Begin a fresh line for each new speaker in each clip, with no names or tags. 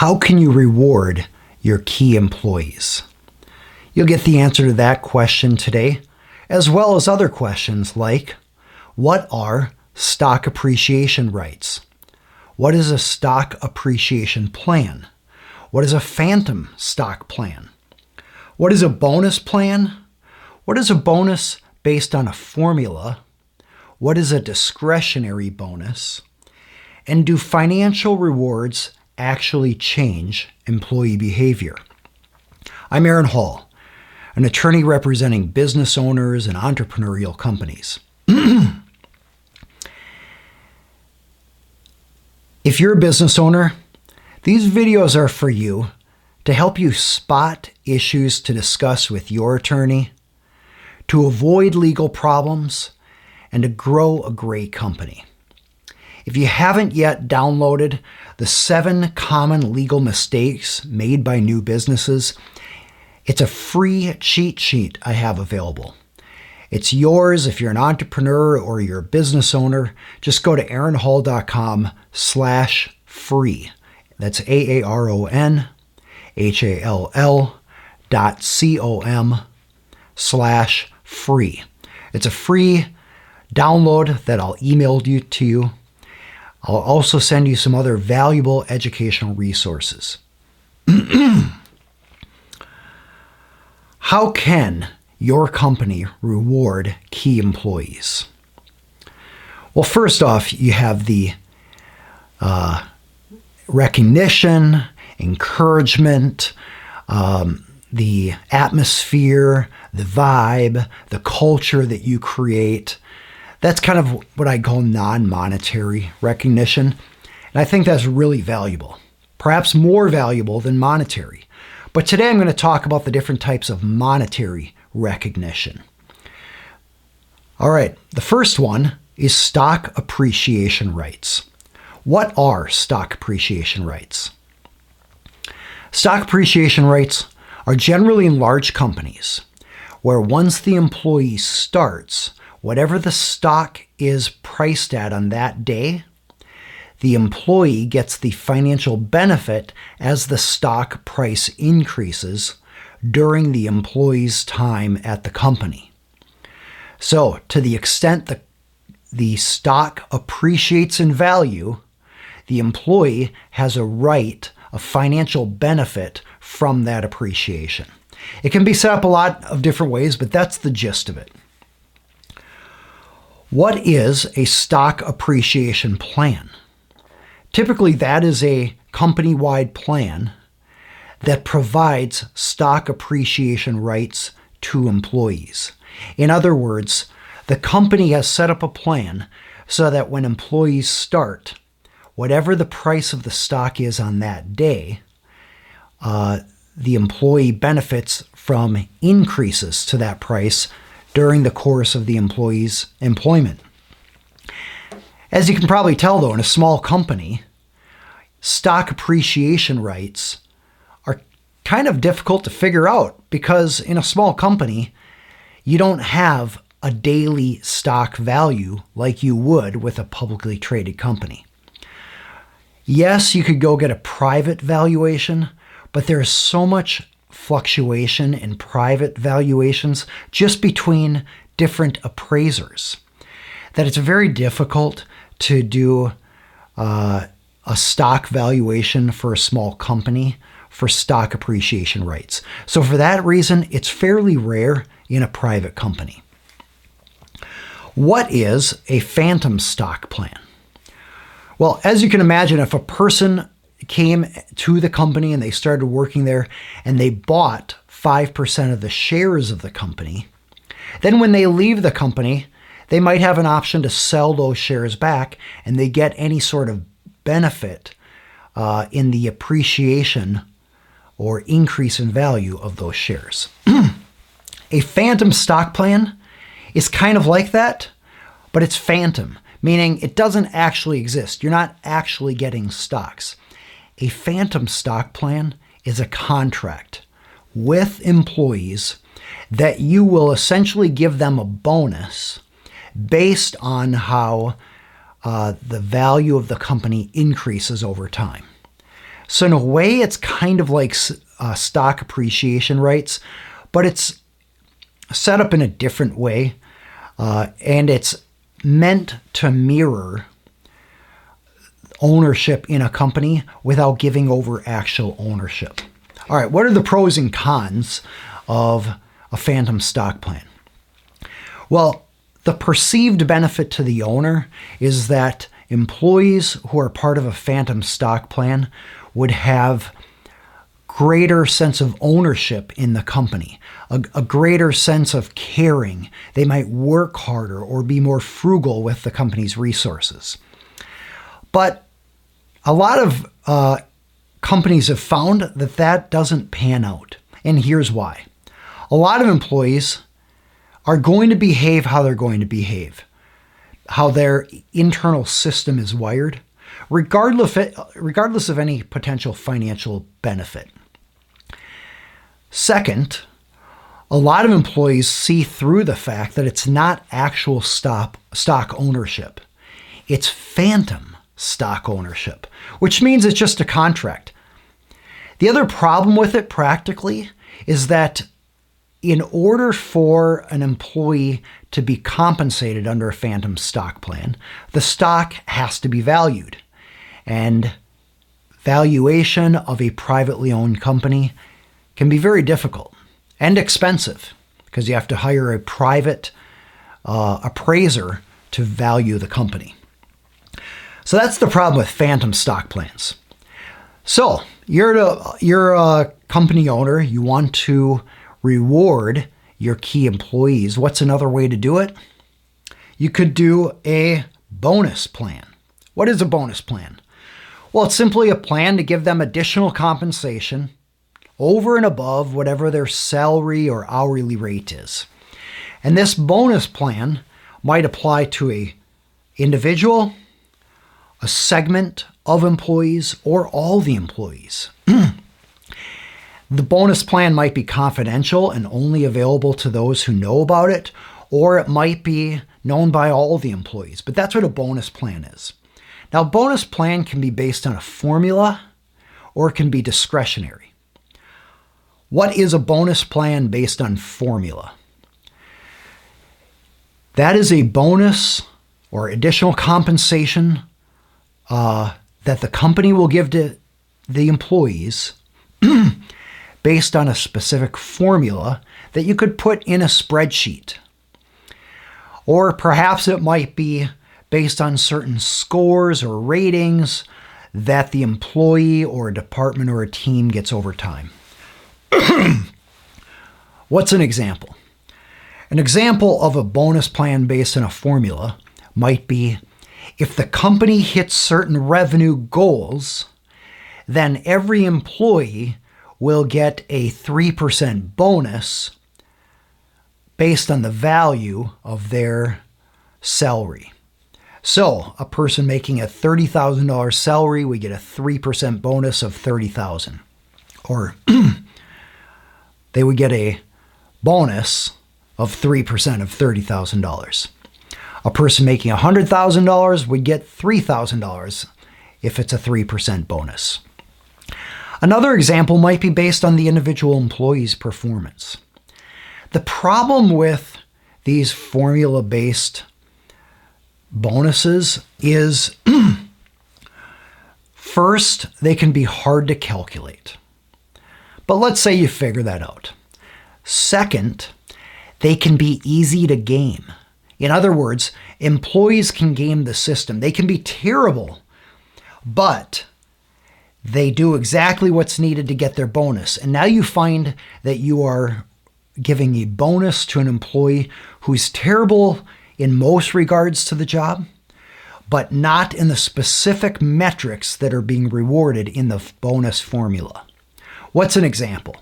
How can you reward your key employees? You'll get the answer to that question today, as well as other questions like What are stock appreciation rights? What is a stock appreciation plan? What is a phantom stock plan? What is a bonus plan? What is a bonus based on a formula? What is a discretionary bonus? And do financial rewards actually change employee behavior? I'm Aaron Hall, an attorney representing business owners and entrepreneurial companies. if you're a business owner, these videos are for you to help you spot issues to discuss with your attorney, to avoid legal problems, and to grow a great company. If you haven't yet downloaded the seven common legal mistakes made by new businesses, it's a free cheat sheet I have available. It's yours if you're an entrepreneur or you're a business owner. Just go to aaronhall.com slash free. That's A-A-R-O-N H-A-L-L dot C-O-M slash free. It's a free download that I'll email you to you. I'll also send you some other valuable educational resources. How can your company reward key employees? Well, first off, you have the uh, recognition, encouragement, um, the atmosphere, the vibe, the culture that you create. That's kind of what I call non monetary recognition. And I think that's really valuable, perhaps more valuable than monetary. But today I'm going to talk about the different types of monetary recognition. All right, the first one is stock appreciation rights. What are stock appreciation rights? Stock appreciation rights are generally in large companies where once the employee starts, whatever the stock is priced at on that day, the employee gets the financial benefit as the stock price increases during the employee's time at the company. So, to the extent that the stock appreciates in value, the employee has a right a financial benefit from that appreciation. It can be set up a lot of different ways, but that's the gist of it. What is a stock appreciation plan? Typically, that is a company wide plan that provides stock appreciation rights to employees. In other words, the company has set up a plan so that when employees start, whatever the price of the stock is on that day, uh, the employee benefits from increases to that price during the course of the employee's employment. As you can probably tell, though, in a small company, stock appreciation rights are kind of difficult to figure out because in a small company, you don't have a daily stock value like you would with a publicly traded company. Yes, you could go get a private valuation, but there's so much fluctuation in private valuations just between different appraisers that it's very difficult to do uh, a stock valuation for a small company for stock appreciation rights. So, for that reason, it's fairly rare in a private company. What is a phantom stock plan? Well, as you can imagine, if a person came to the company and they started working there and they bought 5% of the shares of the company, then when they leave the company, they might have an option to sell those shares back and they get any sort of benefit uh, in the appreciation or increase in value of those shares. a phantom stock plan is kind of like that, but it's phantom meaning it doesn't actually exist. You're not actually getting stocks. A phantom stock plan is a contract with employees that you will essentially give them a bonus based on how uh, the value of the company increases over time. So, in a way, it's kind of like uh, stock appreciation rights, but it's set up in a different way. Uh, and it's meant to mirror ownership in a company without giving over actual ownership. All right, what are the pros and cons of a phantom stock plan? Well, the perceived benefit to the owner is that employees who are part of a phantom stock plan would have greater sense of ownership in the company, a, a, greater sense of caring. They might work harder or be more frugal with the company's resources. But a lot of uh, companies have found that that doesn't pan out. And here's why. A lot of employees are going to behave how they're going to behave, how their internal system is wired, regardless, regardless of any potential financial benefit. Second, a lot of employees see through the fact that it's not actual stop, stock ownership. It's phantom stock ownership, which means it's just a contract. The other problem with it practically is that in order for an employee to be compensated under a phantom stock plan, the stock has to be valued. And valuation of a privately owned company can be very difficult and expensive because you have to hire a private uh, appraiser to value the company. So that's the problem with phantom stock plans. So you're a, you're a company owner, you want to reward your key employees. What's another way to do it? You could do a bonus plan. What is a bonus plan? Well, it's simply a plan to give them additional compensation over and above whatever their salary or hourly rate is. And this bonus plan might apply to a individual, a segment of employees, or all the employees. The bonus plan might be confidential and only available to those who know about it, or it might be known by all the employees, but that's what a bonus plan is. Now, bonus plan can be based on a formula or it can be discretionary. What is a bonus plan based on formula? That is a bonus or additional compensation uh, that the company will give to the employees based on a specific formula that you could put in a spreadsheet. Or perhaps it might be based on certain scores or ratings that the employee or a department or a team gets over time. What's an example? An example of a bonus plan based on a formula might be if the company hits certain revenue goals, then every employee will get a 3% bonus based on the value of their salary. So, a person making a $30,000 salary, we get a 3% bonus of 30,000. Or they would get a bonus of 3% of $30,000. A person making $100,000 would get $3,000 if it's a 3% bonus. Another example might be based on the individual employee's performance. The problem with these formula based bonuses is first, they can be hard to calculate. But let's say you figure that out. Second, they can be easy to game. In other words, employees can game the system. They can be terrible, but they do exactly what's needed to get their bonus. And now you find that you are giving a bonus to an employee who's terrible in most regards to the job, but not in the specific metrics that are being rewarded in the bonus formula. What's an example?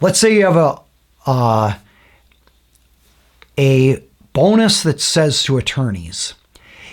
Let's say you have a uh, a bonus that says to attorneys,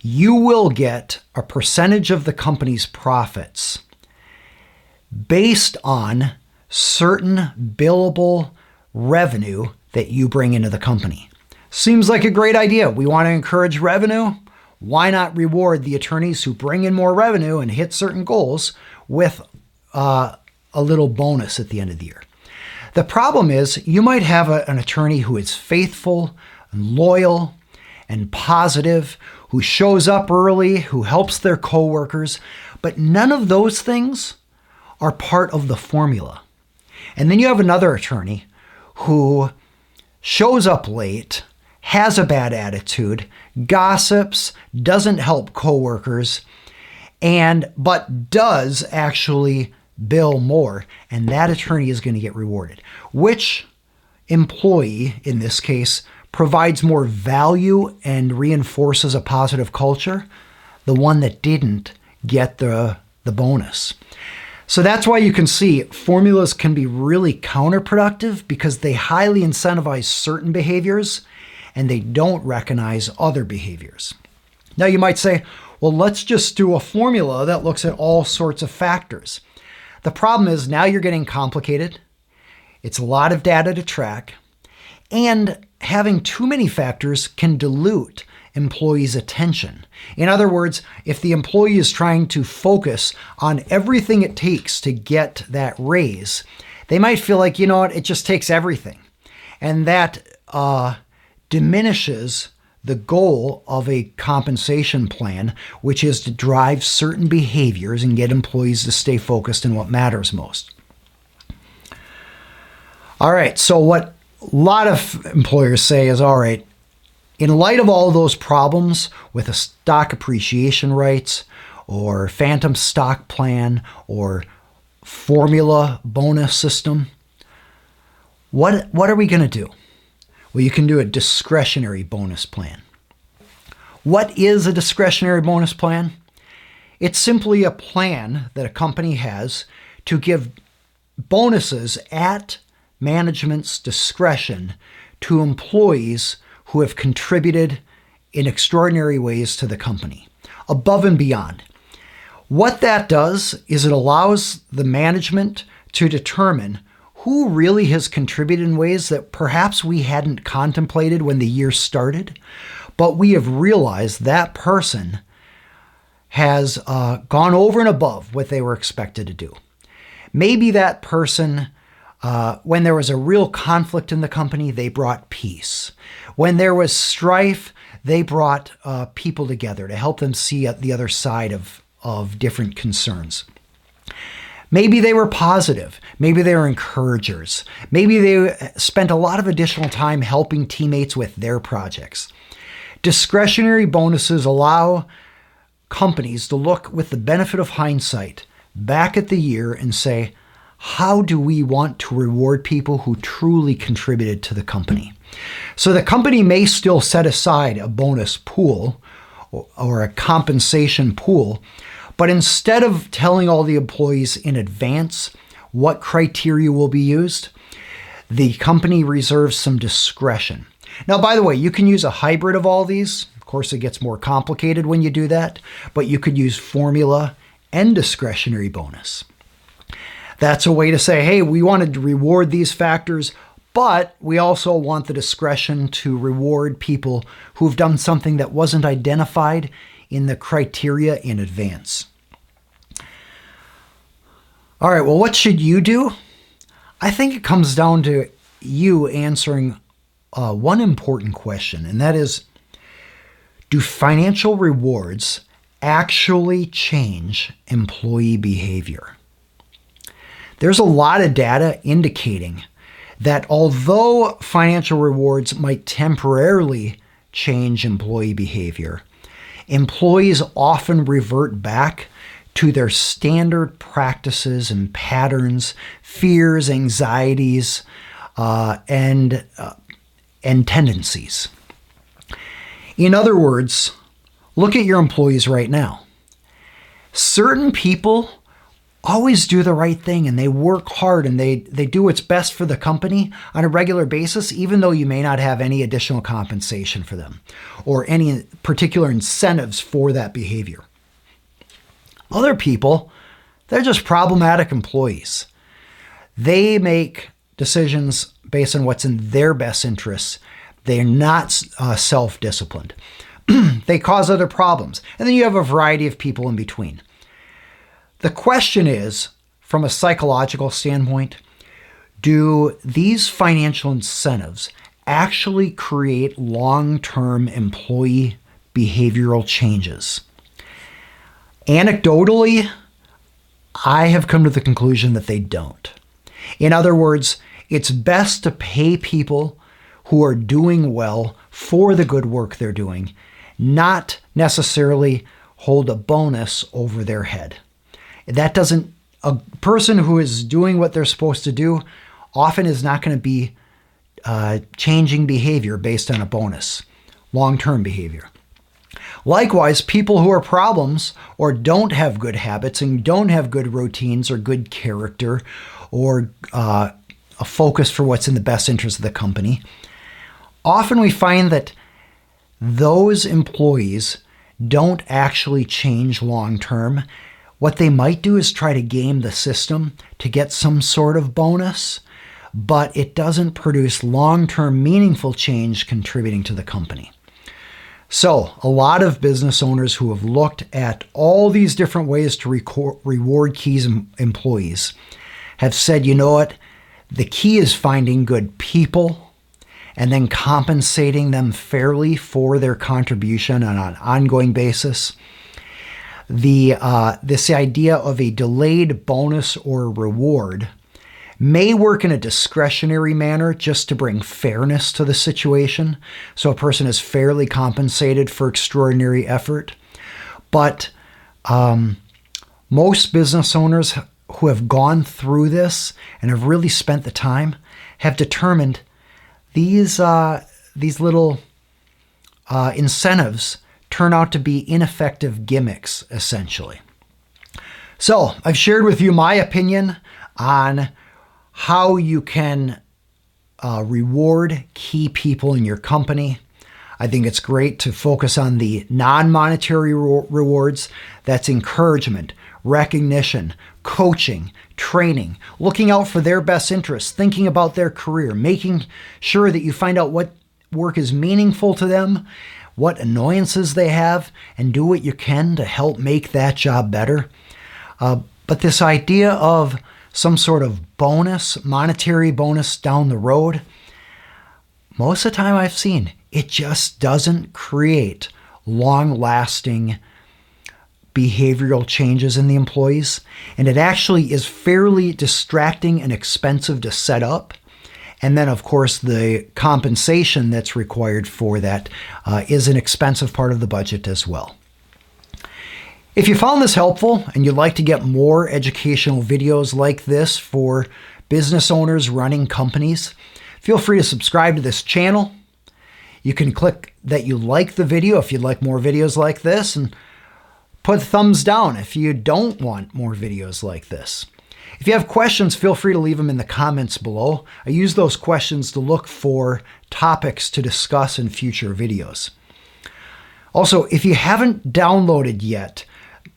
you will get a percentage of the company's profits based on certain billable revenue that you bring into the company. Seems like a great idea. We want to encourage revenue. why not reward the attorneys who bring in more revenue and hit certain goals with uh, a little bonus at the end of the year? The problem is you might have a, an attorney who is faithful and loyal and positive, who shows up early, who helps their coworkers, but none of those things are part of the formula. And then you have another attorney who shows up late, has a bad attitude, gossips, doesn't help coworkers, and but does actually bill more, and that attorney is going to get rewarded. Which employee in this case provides more value and reinforces a positive culture? The one that didn't get the the bonus. So that's why you can see formulas can be really counterproductive because they highly incentivize certain behaviors and they don't recognize other behaviors. Now you might say, well, let's just do a formula that looks at all sorts of factors. The problem is now you're getting complicated. It's a lot of data to track. And having too many factors can dilute employee's attention. In other words, if the employee is trying to focus on everything it takes to get that raise, they might feel like, you know what, it just takes everything. And that uh, diminishes the goal of a compensation plan, which is to drive certain behaviors and get employees to stay focused on what matters most. All right, so what a lot of employers say is all right, in light of all those problems with a stock appreciation rights or phantom stock plan or formula bonus system, what, what are we going to do? Well, you can do a discretionary bonus plan. What is a discretionary bonus plan? It's simply a plan that a company has to give bonuses at management's discretion to employees who have contributed in extraordinary ways to the company, above and beyond. What that does is it allows the management to determine who really has contributed in ways that perhaps we hadn't contemplated when the year started, but we have realized that person has uh, gone over and above what they were expected to do. Maybe that person uh, when there was a real conflict in the company, they brought peace. When there was strife, they brought uh, people together to help them see the other side of, of different concerns. Maybe they were positive. Maybe they were encouragers. Maybe they spent a lot of additional time helping teammates with their projects. Discretionary bonuses allow companies to look with the benefit of hindsight back at the year and say, how do we want to reward people who truly contributed to the company? So the company may still set aside a bonus pool or a compensation pool, but instead of telling all the employees in advance what criteria will be used, the company reserves some discretion. Now, by the way, you can use a hybrid of all these. Of course, it gets more complicated when you do that, but you could use formula and discretionary bonus. That's a way to say, hey, we wanted to reward these factors, but we also want the discretion to reward people who've done something that wasn't identified in the criteria in advance. All right, well, what should you do? I think it comes down to you answering uh, one important question, and that is Do financial rewards actually change employee behavior? There's a lot of data indicating that although financial rewards might temporarily change employee behavior, employees often revert back to their standard practices and patterns, fears, anxieties, uh, and, uh, and tendencies. In other words, look at your employees right now. Certain people always do the right thing and they work hard and they, they do what's best for the company on a regular basis, even though you may not have any additional compensation for them or any particular incentives for that behavior. Other people, they're just problematic employees. They make decisions based on what's in their best interests. They're not uh, self disciplined. they cause other problems. And then you have a variety of people in between. The question is from a psychological standpoint, do these financial incentives actually create long term employee behavioral changes? Anecdotally, I have come to the conclusion that they don't. In other words, it's best to pay people who are doing well for the good work they're doing, not necessarily hold a bonus over their head. That doesn't, a person who is doing what they're supposed to do often is not going to be uh, changing behavior based on a bonus, long term behavior. Likewise, people who are problems or don't have good habits and don't have good routines or good character or uh, a focus for what's in the best interest of the company, often we find that those employees don't actually change long term. What they might do is try to game the system to get some sort of bonus, but it doesn't produce long term meaningful change contributing to the company. So, a lot of business owners who have looked at all these different ways to record, reward keys employees have said, you know what? The key is finding good people and then compensating them fairly for their contribution on an ongoing basis. The uh, this idea of a delayed bonus or reward may work in a discretionary manner just to bring fairness to the situation. So a person is fairly compensated for extraordinary effort. But um, most business owners who have gone through this and have really spent the time have determined these, uh, these little uh, incentives turn out to be ineffective gimmicks, essentially. So, I've shared with you my opinion on how you can uh, reward key people in your company. I think it's great to focus on the non monetary re- rewards. That's encouragement, recognition, coaching, training, looking out for their best interests, thinking about their career, making sure that you find out what work is meaningful to them, what annoyances they have, and do what you can to help make that job better. Uh, but this idea of some sort of bonus, monetary bonus down the road, most of the time I've seen it just doesn't create long lasting behavioral changes in the employees. And it actually is fairly distracting and expensive to set up. And then, of course, the compensation that's required for that uh, is an expensive part of the budget as well. If you found this helpful and you'd like to get more educational videos like this for business owners running companies, feel free to subscribe to this channel. You can click that you like the video if you'd like more videos like this, and put thumbs down if you don't want more videos like this. If you have questions, feel free to leave them in the comments below. I use those questions to look for topics to discuss in future videos. Also, if you haven't downloaded yet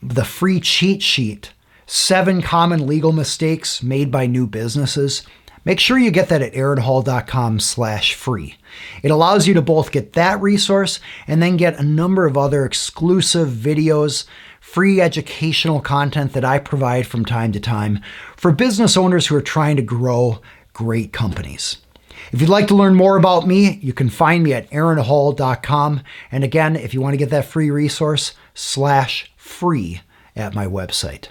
the free cheat sheet, Seven Common Legal Mistakes Made by New Businesses, make sure you get that at aaronhall.com slash free. It allows you to both get that resource and then get a number of other exclusive videos, free educational content that I provide from time to time for business owners who are trying to grow great companies. If you'd like to learn more about me, you can find me at aaronhall.com. And again, if you want to get that free resource, slash free at my website.